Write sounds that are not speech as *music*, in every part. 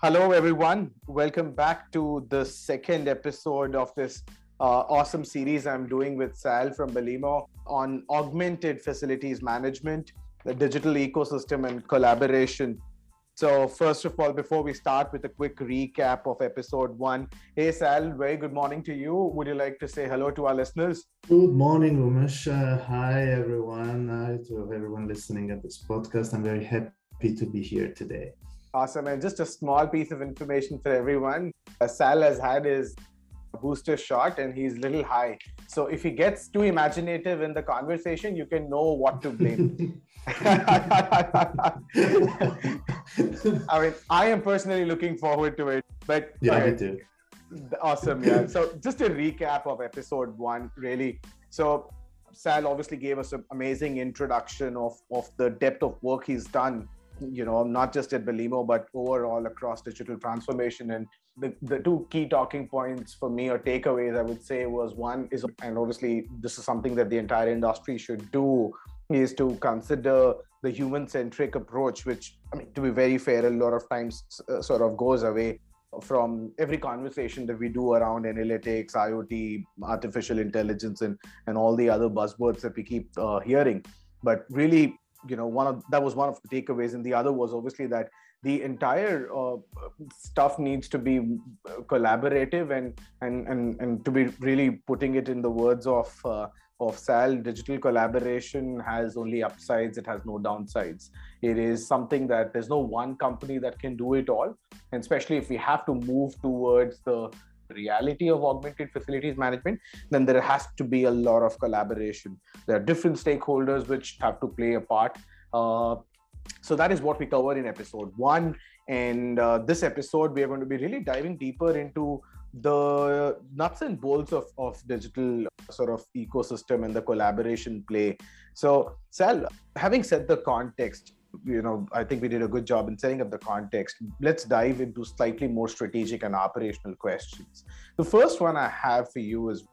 Hello, everyone. Welcome back to the second episode of this uh, awesome series I'm doing with Sal from Belimo on augmented facilities management, the digital ecosystem, and collaboration. So, first of all, before we start with a quick recap of episode one, hey Sal, very good morning to you. Would you like to say hello to our listeners? Good morning, Umesh. Uh, hi, everyone. Hi to everyone listening at this podcast. I'm very happy to be here today. Awesome. And just a small piece of information for everyone. Uh, Sal has had his booster shot and he's a little high. So if he gets too imaginative in the conversation, you can know what to blame. *laughs* *laughs* I mean, I am personally looking forward to it. But yeah, me too. Awesome. Yeah. So just a recap of episode one, really. So Sal obviously gave us an amazing introduction of, of the depth of work he's done you know, not just at Belimo, but overall across digital transformation. And the, the two key talking points for me or takeaways, I would say, was one is, and obviously this is something that the entire industry should do, is to consider the human centric approach, which, I mean, to be very fair, a lot of times uh, sort of goes away from every conversation that we do around analytics, IoT, artificial intelligence, and, and all the other buzzwords that we keep uh, hearing. But really, you know one of that was one of the takeaways and the other was obviously that the entire uh, stuff needs to be uh, collaborative and and and and to be really putting it in the words of uh, of Sal, digital collaboration has only upsides, it has no downsides. It is something that there's no one company that can do it all. And especially if we have to move towards the reality of augmented facilities management, then there has to be a lot of collaboration. There are different stakeholders which have to play a part. Uh, so that is what we covered in episode one. And uh, this episode, we are going to be really diving deeper into the nuts and bolts of, of digital sort of ecosystem and the collaboration play. So, Sal, having set the context, you know, I think we did a good job in setting up the context. Let's dive into slightly more strategic and operational questions. The first one I have for you is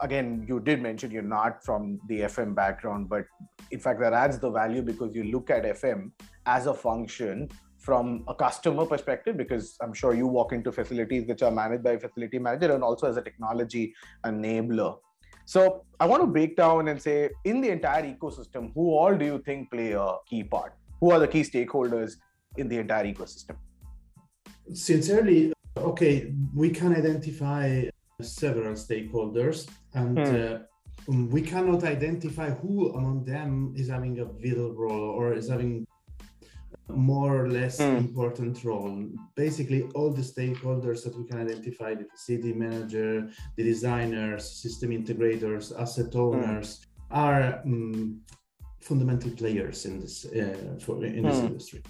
again, you did mention you're not from the FM background, but in fact, that adds the value because you look at FM as a function from a customer perspective, because I'm sure you walk into facilities which are managed by a facility manager and also as a technology enabler. So I want to break down and say, in the entire ecosystem, who all do you think play a key part? Who are the key stakeholders in the entire ecosystem? Sincerely, okay, we can identify several stakeholders and hmm. uh, we cannot identify who among them is having a vital role or is having more or less mm. important role. Basically, all the stakeholders that we can identify the city manager, the designers, system integrators, asset hmm. owners mm. are um, fundamental players in this uh, for in this hmm. industry.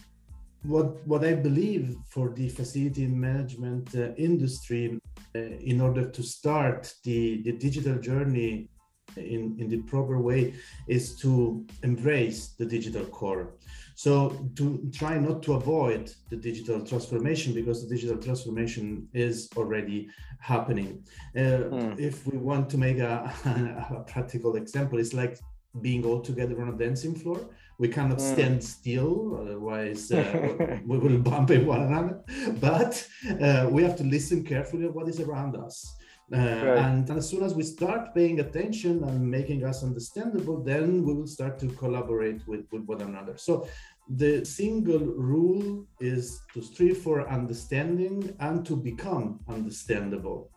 What what I believe for the facility management uh, industry, uh, in order to start the the digital journey in in the proper way, is to embrace the digital core. So to try not to avoid the digital transformation because the digital transformation is already happening. Uh, mm. If we want to make a, *laughs* a, practical example, it's like being all together on a dancing floor. We cannot mm. stand still, otherwise uh, *laughs* we will bump in one another. But uh, we have to listen carefully at what is around us. Uh, right. and, and, as soon as we start paying attention and making us understandable, then we will start to collaborate with, with one another. So the single rule is to strive for understanding and to become understandable.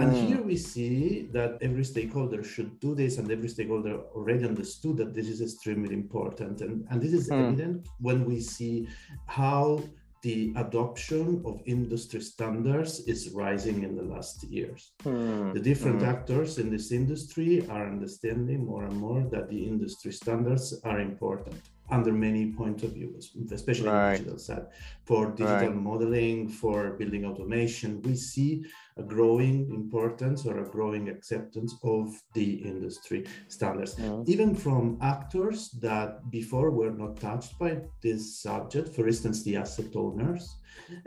And hmm. here we see that every stakeholder should do this, and every stakeholder already understood that this is extremely important. And, and this is mm. evident when we see how the adoption of industry standards is rising in the last years. Mm. The different mm. actors in this industry are understanding more and more that the industry standards are important under many point of views, especially right. the digital side. For digital right. modeling, for building automation, we see a growing importance or a growing acceptance of the industry standards. Yeah. Even from actors that before were not touched by this subject, for instance, the asset owners,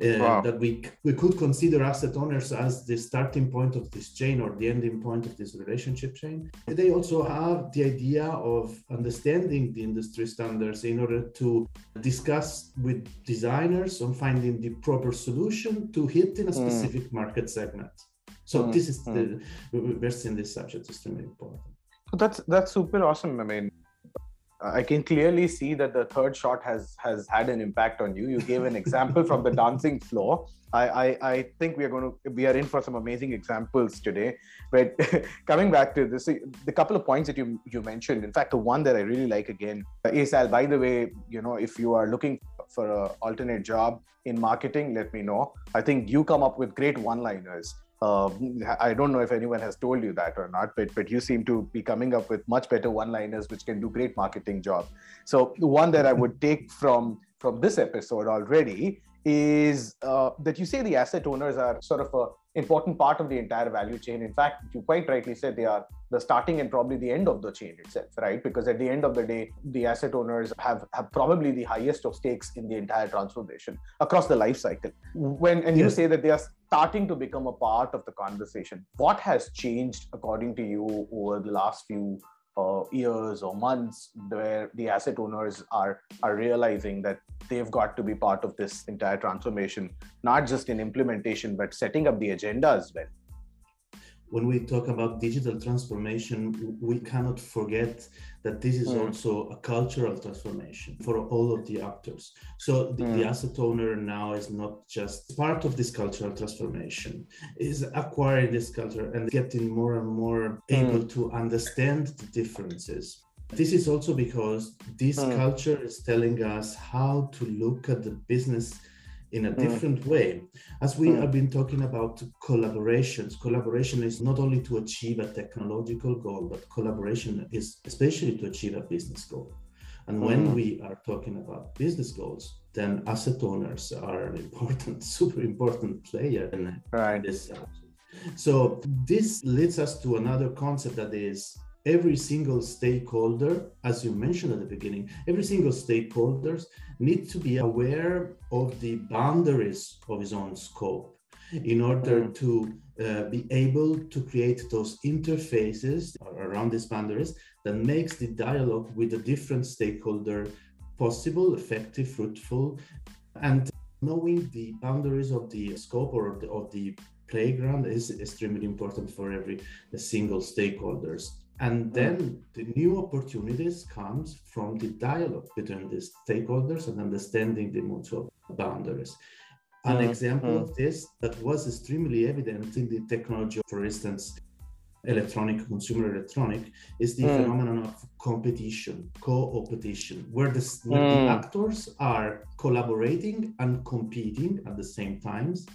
Uh, wow. That we we could consider asset owners as the starting point of this chain or the ending point of this relationship chain. They also have the idea of understanding the industry standards in order to discuss with designers on finding the proper solution to hit in a hmm. specific mm. market segment. So mm. this is the we're seeing this subject is extremely important. That's that's super awesome. I mean, I can clearly see that the third shot has has had an impact on you. You gave an example from the dancing floor. I, I, I think we are going to we are in for some amazing examples today. But *laughs* coming back to this, the couple of points that you you mentioned. In fact, the one that I really like again uh, is Al. By the way, you know, if you are looking for an alternate job in marketing, let me know. I think you come up with great one-liners uh, I don't know if anyone has told you that or not, but but you seem to be coming up with much better one-liners, which can do great marketing job. So the one that I would *laughs* take from from this episode already is uh, that you say the asset owners are sort of a important part of the entire value chain. In fact, you quite rightly said they are the starting and probably the end of the chain itself, right? Because at the end of the day, the asset owners have, have probably the highest of stakes in the entire transformation across the life cycle. When and you say that they are starting to become a part of the conversation. What has changed according to you over the last few uh, years or months where the asset owners are are realizing that they've got to be part of this entire transformation not just in implementation but setting up the agenda as well when we talk about digital transformation, we cannot forget that this is mm. also a cultural transformation for all of the actors. So the, mm. the, asset owner now is not just part of this cultural transformation, is acquiring this culture and getting more and more mm. able to understand the differences. This is also because this hmm. culture is telling us how to look at the business in a mm. different way. As we mm. have been talking about collaborations, collaboration is not only to achieve a technological goal, but collaboration is especially to achieve a business goal. And when mm. we are talking about business goals, then asset owners are an important, *laughs* super important player in right. this. So this leads us to another concept that is every single stakeholder, as you mentioned at the beginning, every single stakeholders need to be aware of the boundaries of his own scope in order mm. to uh, be able to create those interfaces around these boundaries that makes the dialogue with the different stakeholder possible, effective, fruitful, and knowing the boundaries of the scope or of the, of the playground is extremely important for every single stakeholders and then the new opportunities comes from the dialogue between the stakeholders and understanding the mutual boundaries. An mm, example mm. of this that was extremely evident in the technology, for instance, electronic consumer electronic, is the mm. phenomenon of competition, co-opetition, where, the, where the mm. actors are collaborating and competing at the same times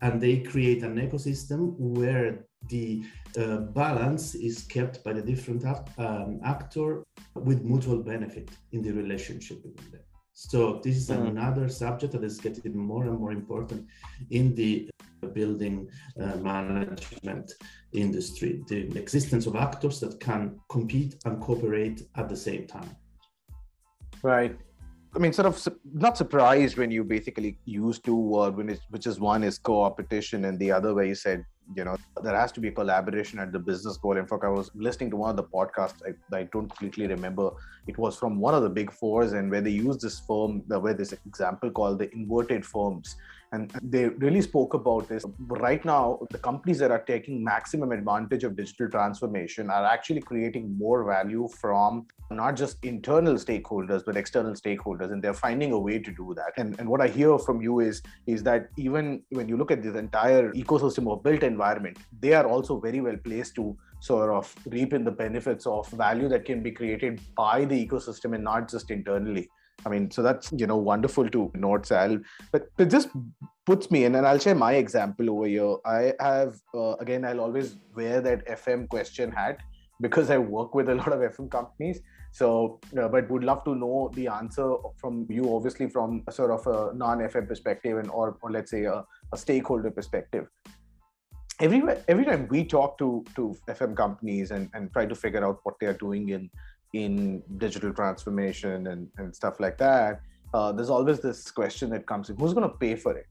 and they create an ecosystem where the uh, balance is kept by the different um, actor with mutual benefit in the relationship between them. So this is mm. another subject that is getting more and more important in the building uh, management industry. The existence of actors that can compete and cooperate at the same time. Right. I mean, sort of su- not surprised when you basically use two words, when which is one is co-opetition and the other way you said, you know, there has to be collaboration at the business goal. In fact, I was listening to one of the podcasts. I, I don't completely remember. It was from one of the big fours, and where they used this firm, where this example called the inverted firms, and they really spoke about this. Right now, the companies that are taking maximum advantage of digital transformation are actually creating more value from not just internal stakeholders, but external stakeholders. And they're finding a way to do that. And, and what I hear from you is, is that even when you look at this entire ecosystem of built environment, they are also very well placed to sort of reap in the benefits of value that can be created by the ecosystem and not just internally. I mean, so that's you know wonderful to note, Sal. But it just puts me in, and I'll share my example over here. I have uh, again, I'll always wear that FM question hat because I work with a lot of FM companies. So, uh, but would love to know the answer from you, obviously from a sort of a non-FM perspective, and or, or let's say a, a stakeholder perspective every every time we talk to to FM companies and, and try to figure out what they are doing in in digital transformation and, and stuff like that, uh, there's always this question that comes in: Who's going to pay for it?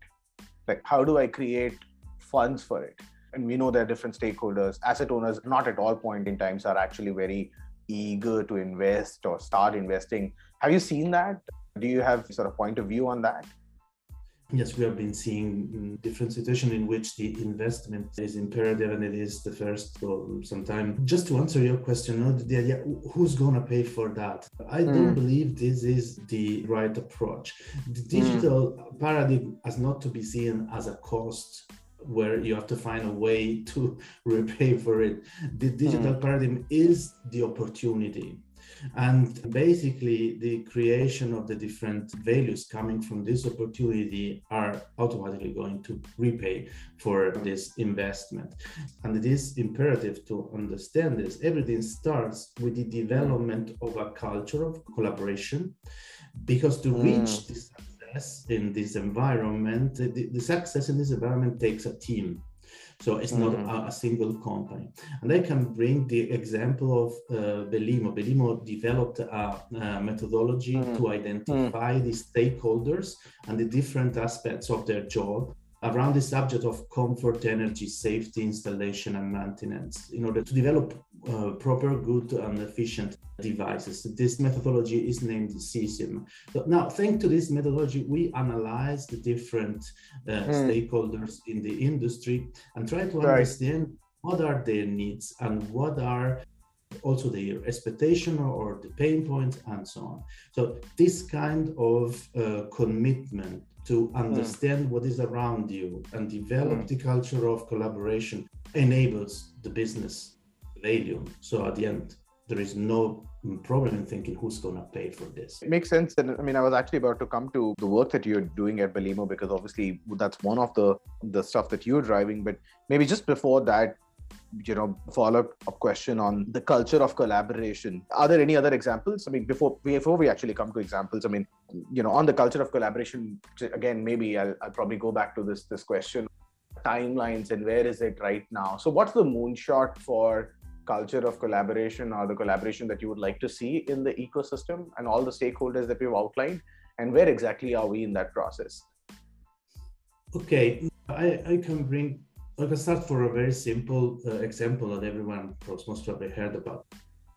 Like, how do I create funds for it? And we know there are different stakeholders. Asset owners, not at all point in times, are actually very eager to invest or start investing. Have you seen that? Do you have sort of point of view on that? Yes, we have been seeing different situations in which the investment is imperative and it is the first for some time. Just to answer your question, the idea who's going to pay for that? I mm. don't believe this is the right approach. The hmm. digital mm. paradigm has not to be seen as a cost where you have to find a way to *laughs* repay for it. The digital mm. paradigm is the opportunity and basically, the creation of the different values coming from this opportunity are automatically going to repay for this investment. And it is imperative to understand this. Everything starts with the development of a culture of collaboration, because to reach mm. this success in this environment, the, the success in this environment takes a team so it's not mm-hmm. a, a, single company. And I can bring the example of uh, Belimo. Belimo developed a, a methodology mm-hmm. to identify mm-hmm. the stakeholders and the different aspects of their job around the subject of comfort, energy, safety, installation, and maintenance in order to develop uh, proper, good, and efficient devices. This methodology is named CESIM. So now, thanks to this methodology, we analyze the different uh, mm. stakeholders in the industry and try to right. understand what are their needs and what are also their expectation or the pain points and so on. So this kind of uh, commitment to hmm. understand mm. what is around you and develop mm. the culture of collaboration enables the business value. So at the end, there is no in thinking who's going to pay for this. It makes sense. And I mean, I was actually about to come to the work that you're doing at Belimo because obviously that's one of the the stuff that you're driving. But maybe just before that, you know follow up question on the culture of collaboration are there any other examples i mean before before we actually come to examples i mean you know on the culture of collaboration again maybe i'll, I'll probably go back to this this question timelines and where is it right now so what's the moonshot for culture of collaboration or the collaboration that you would like to see in the ecosystem and all the stakeholders that we've outlined and where exactly are we in that process okay i, I can bring I can start for a very simple uh, example that everyone most probably heard about.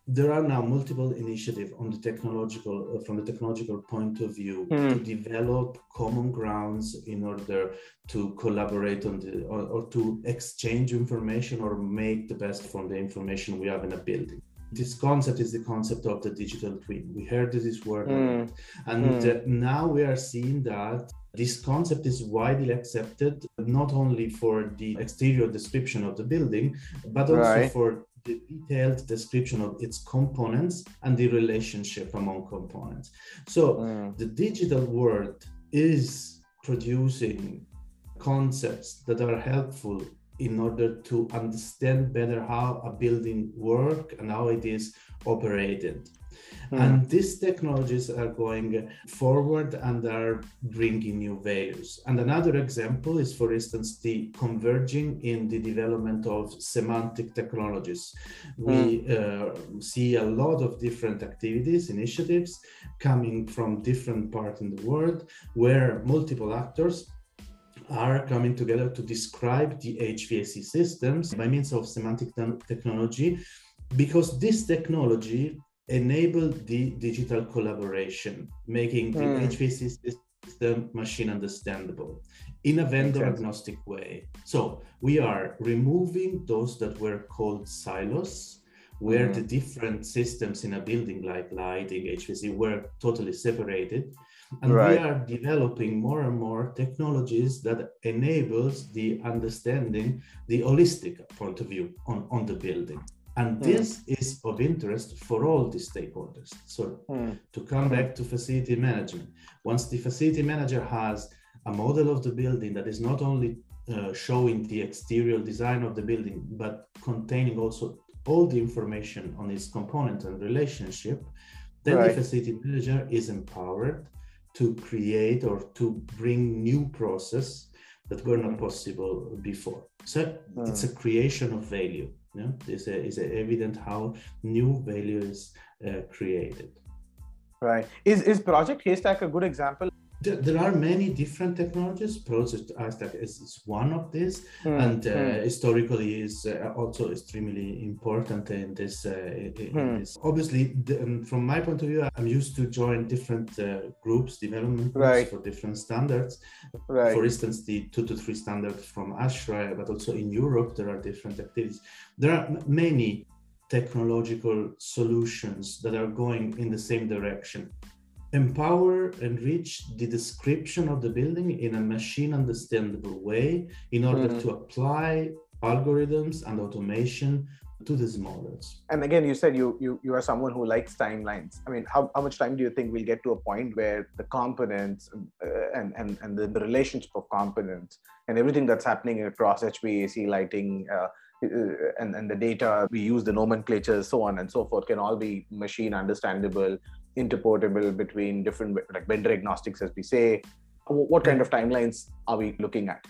There are now multiple initiatives on the technological, uh, from the technological point of view, mm. to develop common grounds in order to collaborate on the or, or to exchange information or make the best from the information we have in a building this concept is the concept of the digital twin. We heard this word, mm. and mm. Now we are seeing that this concept is widely accepted, not only for the exterior description of the building, but also right. for the detailed description of its components and the relationship among components. So mm. the digital world is producing concepts that are helpful in order to understand better how a building work and how it is operated. Mm. And these technologies are going forward and are bringing new values. And another example is, for instance, the converging in the development of semantic technologies. Mm. We uh, see a lot of different activities, initiatives coming from different parts in the world where multiple actors are coming together to describe the HVAC systems by means of semantic technology because this technology enabled the digital collaboration, making the mm. HVAC system machine understandable in a vendor agnostic way. So we are removing those that were called silos, where mm. the different systems in a building like lighting, HVAC were totally separated. And right. we are developing more and more technologies that enables the understanding, the holistic point of view on, on the building. And mm. this is of interest for all the stakeholders. So mm. to come back to facility management, once the facility manager has a model of the building that is not only uh, showing the exterior design of the building, but containing also all the information on its component and relationship, then right. the facility manager is empowered to create or to bring new process that were not hmm. possible before. So mm. it's a creation of value. Yeah? It's, a, it's evident how new value is uh, created. Right. Is is Project Haystack a good example? There are many different technologies. Project Haystack is one of these, mm. and uh, mm. historically is uh, also extremely important in this. Uh, in mm. this. Obviously, the, um, from my point of view, I'm used to join different uh, groups, development groups right. for different standards. Right. For instance, the two to three standard from ASHRAE, but also in Europe there are different activities. There are many technological solutions that are going in the same direction empower, and reach the description of the building in a machine understandable way in order mm-hmm. to apply algorithms and automation to these models. And again, you said you you you are someone who likes timelines. I mean, how, how much time do you think we'll get to a point where the components uh, and and and the, the, relationship of components and everything that's happening across HVAC lighting uh, uh, and, and the data we use the nomenclature so on and so forth can all be machine understandable interportable between different like vendor agnostics as we say what kind of timelines are we looking at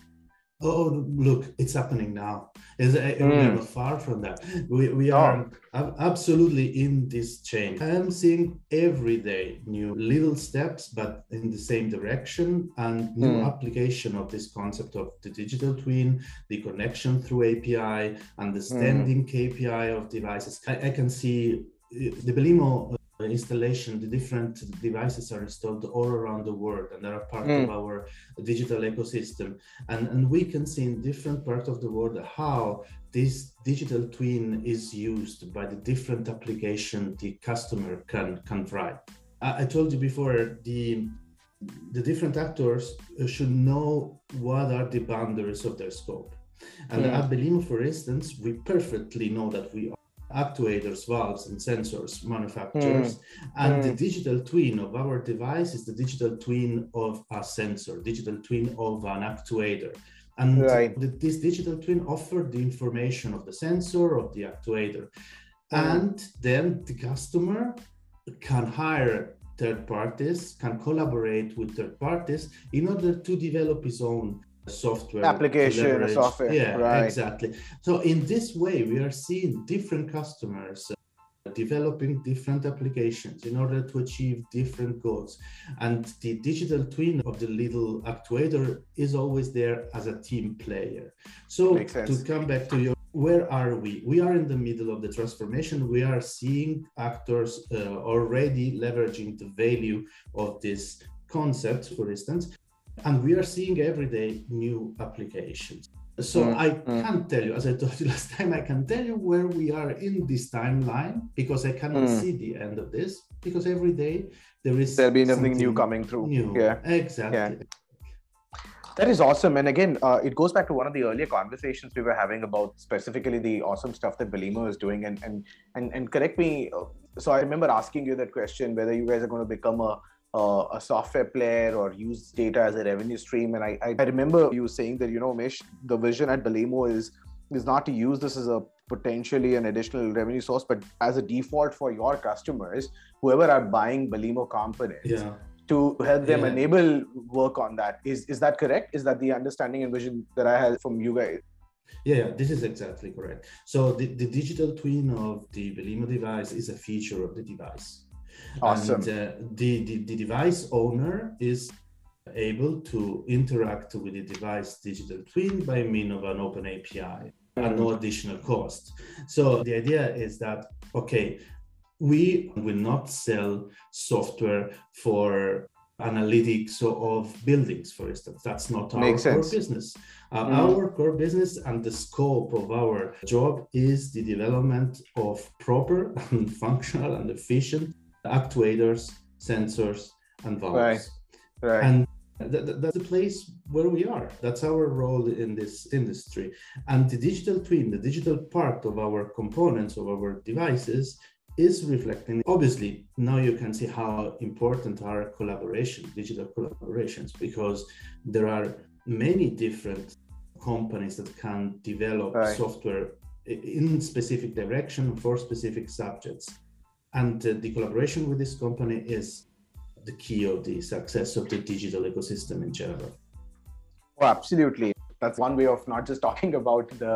Oh, look, it's happening now. Is mm. we are far from that. We, we are oh. absolutely in this change. I am seeing every day new little steps, but in the same direction, and new mm. application of this concept of the digital twin, the connection through API, understanding mm. KPI of devices. I, I can see uh, the Belimo installation, the different devices are installed all around the world and they are part mm. of our digital ecosystem. And, and we can see in different parts of the world how this digital twin is used by the different application the customer can, can drive. I, I told you before, the the different actors should know what are the boundaries of their scope. And mm. at Belimo, for instance, we perfectly know that we actuators, valves, and sensors manufacturers. Mm. And mm. the digital twin of our device is the digital twin of a sensor, digital twin of an actuator. And right. the, this digital twin offered the information of the sensor, of the actuator. Mm. And then the customer can hire third parties, can collaborate with third parties in order to develop his own software application software yeah right. exactly. So in this way we are seeing different customers uh, developing different applications in order to achieve different goals. And the digital twin of the little actuator is always there as a team player. So to come back to your where are we? We are in the middle of the transformation. We are seeing actors uh, already leveraging the value of this concept for instance and we are seeing every day new applications. So mm, I mm. can't tell you, as I told you *laughs* last time, I can tell you where we are in this timeline because I cannot mm. see the end of this because every day there is there'll be something new coming through. New. Yeah, exactly. Yeah. That is awesome. And again, uh, it goes back to one of the earlier conversations we were having about specifically the awesome stuff that Belimo is doing. And and and and correct me. Uh, so I remember asking you that question whether you guys are going to become a uh, a software player or use data as a revenue stream. And I, I remember you saying that, you know, Mish, the vision at Belimo is is not to use this as a potentially an additional revenue source, but as a default for your customers, whoever are buying Belimo components. Yeah. To help them yeah. enable work on that. Is is that correct? Is that the understanding and vision that I had from you guys? Yeah, this is exactly correct. So the, the digital twin of the Belimo device is a feature of the device. Awesome. And uh, the, the, the device owner is able to interact with the device digital twin by means of an open API at no additional cost. So the idea is that, okay, we will not sell software for analytics of buildings, for instance. That's not our Makes core sense. business. Uh, mm. Our core business and the scope of our job is the development of proper and *laughs* functional and efficient actuators, sensors, and valves. Right. Right. And th- th- that's the place where we are. That's our role in this industry. And the digital twin, the digital part of our components of our devices, is reflecting. Obviously, now you can see how important are collaboration, digital collaborations, because there are many different companies that can develop right. software in specific direction for specific subjects and the collaboration with this company is the key of the success of the digital ecosystem in general. Oh, absolutely. that's one way of not just talking about the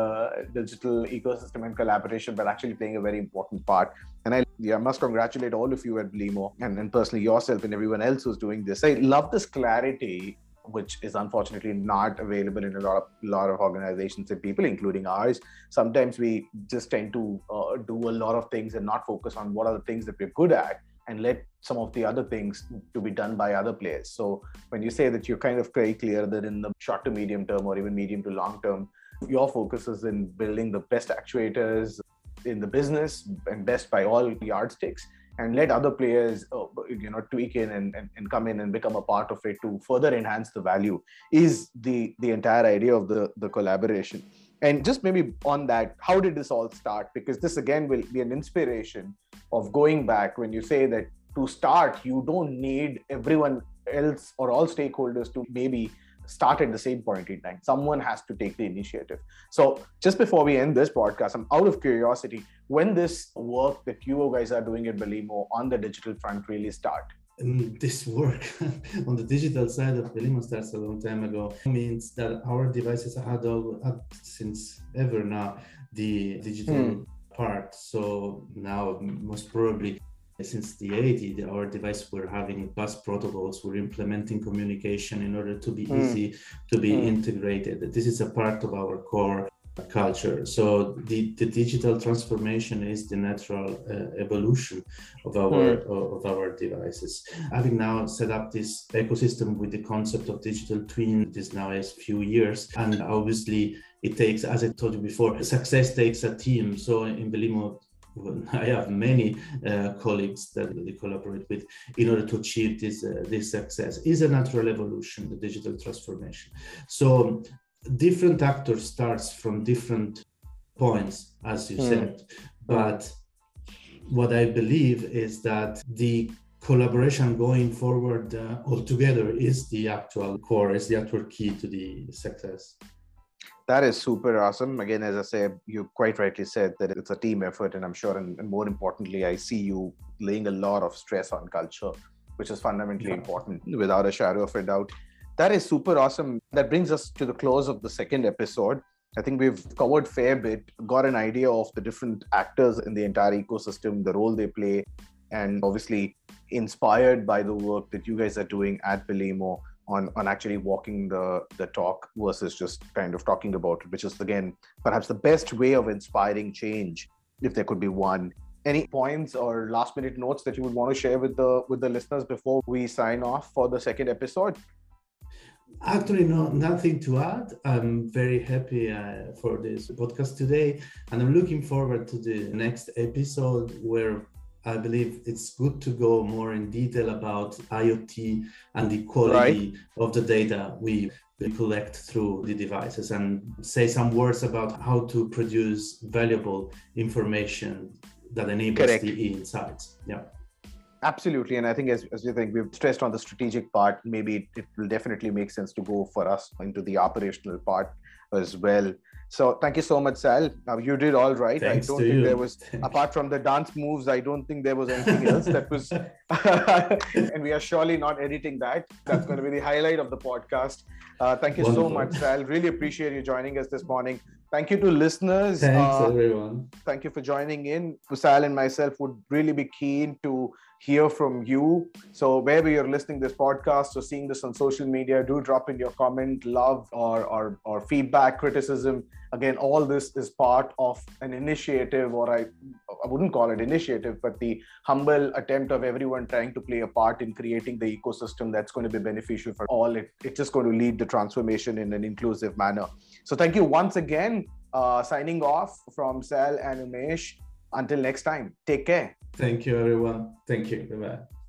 digital ecosystem and collaboration, but actually playing a very important part. And I, yeah, must congratulate all of you at Belimo and, and personally yourself and everyone else who's doing this. I love this clarity which is unfortunately not available in a lot of lot of organizations and people, including ours. Sometimes we just tend to uh, do a lot of things and not focus on what are the things that we're good at, and let some of the other things to be done by other players. So when you say that you're kind of very clear that in the short to medium term or even medium to long term, your focus is in building the best actuators in the business and best by all yardsticks and let other players uh, you know tweak in and, and, and, come in and become a part of it to further enhance the value is the the entire idea of the the collaboration. And just maybe on that how did this all start? Because this again will be an inspiration of going back when you say that to start you don't need everyone else or all stakeholders to maybe start at the same point in time. Someone has to take the initiative. So, just before we end this podcast, I'm out of curiosity when this work that you guys are doing at Belimo on the digital front really start. And this work *laughs* on the digital side of Belimo starts a long time ago means that our devices are had all had since ever now the digital hmm. part. So now most probably since the 80s our device were having bus protocols we're implementing communication in order to be mm. easy to be mm. integrated this is a part of our core culture so the, the digital transformation is the natural uh, evolution of our mm. of our devices having now set up this ecosystem with the concept of digital twin this now is few years and obviously it takes as i told you before success takes a team so in belimo *laughs* I have many uh, colleagues that we collaborate with in order to achieve this uh, this success. Is a natural evolution, the digital transformation. So different actors starts from different points, as you mm. said, but what I believe is that the collaboration going forward uh, altogether is the actual core, is the actual key to the success that is super awesome. Again, as I say, you quite rightly said that it's a team effort, and I'm sure, and, and more importantly, I see you laying a lot of stress on culture, which is fundamentally yeah. important, without a shadow of a doubt. That is super awesome. That brings us to the close of the second episode. I think we've covered fair bit, got an idea of the different actors in the entire ecosystem, the role they play, and obviously inspired by the work that you guys are doing at Belimo on on actually walking the the talk versus just kind of talking about it which is again perhaps the best way of inspiring change if there could be one. Any points or last minute notes that you would want to share with the with the listeners before we sign off for the second episode? Actually no nothing to add. I'm very happy uh, for this podcast today and i'm looking forward to the next episode where I believe it's good to go more in detail about IoT and the quality right. of the data we collect through the devices and say some words about how to produce valuable information that enables Correct. the insights. Yeah. Absolutely. And I think as, as you think we've stressed on the strategic part, maybe it, it will definitely make sense to go for us into the operational part as well. So thank you so much, Sal. Now you did all right. Thanks I don't think you. there was, *laughs* apart from the dance moves, I don't think there was anything else that was. *laughs* and we are surely not editing that. That's going to be the highlight of the podcast. Uh, thank you Wonderful. so much, Sal. Really appreciate you joining us this morning. Thank you to listeners. Thanks, uh, everyone. Thank you for joining in. Sal and myself would really be keen to hear from you. So wherever you're listening this podcast or seeing this on social media, do drop in your comment, love or or, or feedback, criticism. Again, all this is part of an initiative, or I I wouldn't call it initiative, but the humble attempt of everyone trying to play a part in creating the ecosystem that's going to be beneficial for all. It, it's just going to lead the transformation in an inclusive manner. So thank you once again. Uh, signing off from Sal and Umesh. Until next time, take care. Thank you, everyone. Thank you. Bye bye.